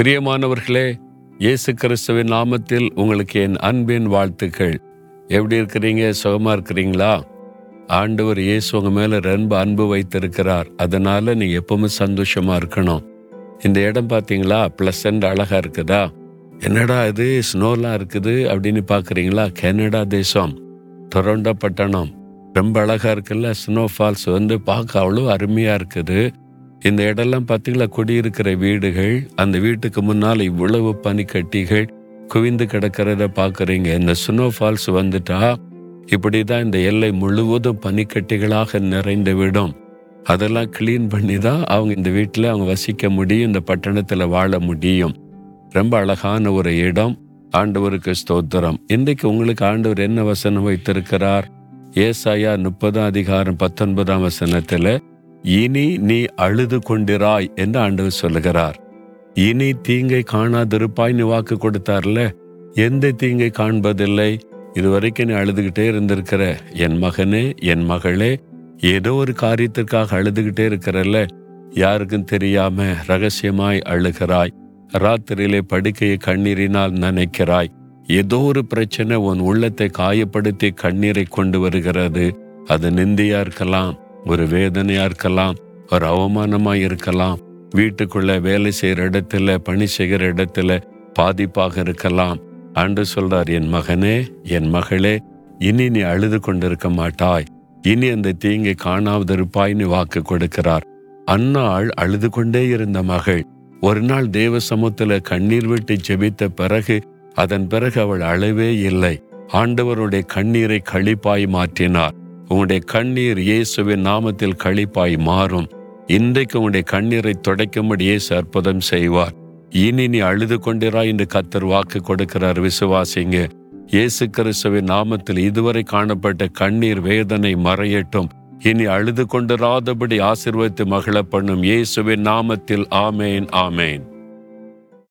பிரியமானவர்களே இயேசு கிறிஸ்துவின் நாமத்தில் உங்களுக்கு என் அன்பின் வாழ்த்துக்கள். எப்படி இருக்கிறீங்க? சுகமா இருக்கிறீங்களா? ஆண்டவர் இயேசு உங்க மேல ரொம்ப அன்பு வைத்திருக்கிறார். அதனால நீங்கள் எப்பவுமே சந்தோஷமா இருக்கணும். இந்த இடம் பார்த்தீங்களா பிளசண்ட் அழகா இருக்குதா? என்னடா இது? ஸ்னோலாம் இருக்குது அப்படின்னு பார்க்குறீங்களா கனடா தேசம். டொரண்டோ பட்டணம் ரொம்ப அழகா இருக்குல்ல? ஸ்னோ ஃபால்ஸ் வந்து பார்க்க அவ்வளோ அருமையா இருக்குது. இந்த இடம்லாம் பார்த்தீங்களா? குடியிருக்கிற வீடுகள் அந்த வீட்டுக்கு முன்னால் இவ்வளவு பனிக்கட்டிகள் குவிந்து கிடக்கிறத பார்க்குறீங்க. இந்த ஸ்னோ ஃபால்ஸ் வந்துட்டா இப்படி தான் இந்த எல்லை முழுவதும் பனிக்கட்டிகளாக நிறைந்து விடும். அதெல்லாம் க்ளீன் பண்ணி தான் அவங்க இந்த வீட்டில் அவங்க வசிக்க முடியும் இந்த பட்டணத்தில் வாழ முடியும். ரொம்ப அழகான ஒரு இடம். ஆண்டவருக்கு ஸ்தோத்திரம். இன்றைக்கு உங்களுக்கு ஆண்டவர் என்ன வசனம் வைத்திருக்கிறார்? ஏசாயா முப்பதாம் அதிகாரம் பத்தொன்பதாம் வசனத்தில் இனி நீ அழுது கொண்டிராய் என்று ஆண்டவர் சொல்லுகிறார். இனி தீங்கை காணாதிருப்பாய் நீ வாக்கு கொடுத்தார்ல? எந்த தீங்கை காண்பதில்லை? இதுவரைக்கும் நீ அழுதுகிட்டே இருந்திருக்கிற. என் மகனே என் மகளே ஏதோ ஒரு காரியத்திற்காக அழுதுகிட்டே இருக்கிறல்ல? யாருக்கும் தெரியாம ரகசியமாய் அழுகிறாய். ராத்திரியிலே படுக்கையை கண்ணீரினால் நினைக்கிறாய். ஏதோ ஒரு பிரச்சனை உன் உள்ளத்தை காயப்படுத்தி கண்ணீரை கொண்டு வருகிறது. அது நிந்தியா இருக்கலாம். ஒரு வேதனையா இருக்கலாம் ஒரு அவமானமா இருக்கலாம் வீட்டுக்குள்ள வேலை செய்யற இடத்துல பணி செய்கிற இடத்துல பாதிப்பாக இருக்கலாம். ஆண்டு சொல்றார் என் மகனே என் மகளே இனி நீ அழுது கொண்டிருக்க மாட்டாய். இனி அந்த தீங்கை காணாவதிருப்பாய்னு வாக்கு கொடுக்கிறார். அன்னாள் அழுது கொண்டே இருந்த மகள் ஒரு நாள் தேவ சமூகத்துல கண்ணீர் விட்டு ஜெபித்த பிறகு அதன் பிறகு அவள் அழவே இல்லை. ஆண்டவருடைய கண்ணீரை களிப்பாய் மாற்றினார். உங்களுடைய கண்ணீர் இயேசுவின் நாமத்தில் களிப்பாய் மாறும். இன்றைக்கு உங்களுடைய கண்ணீரை துடைக்கும்படி இயேசு அற்புதம் செய்வார். இனி நீ அழுது கொண்டிரா என்று கத்தர் வாக்கு கொடுக்கிறார். விசுவாசிங்க இயேசு கிறிஸ்துவின் நாமத்தில் இதுவரை காணப்பட்ட கண்ணீர் வேதனை மறையட்டும். இனி அழுது கொண்டிராதபடி ஆசிர்வதித்து மகிழ பண்ணும் இயேசுவின் நாமத்தில். ஆமேன் ஆமேன்.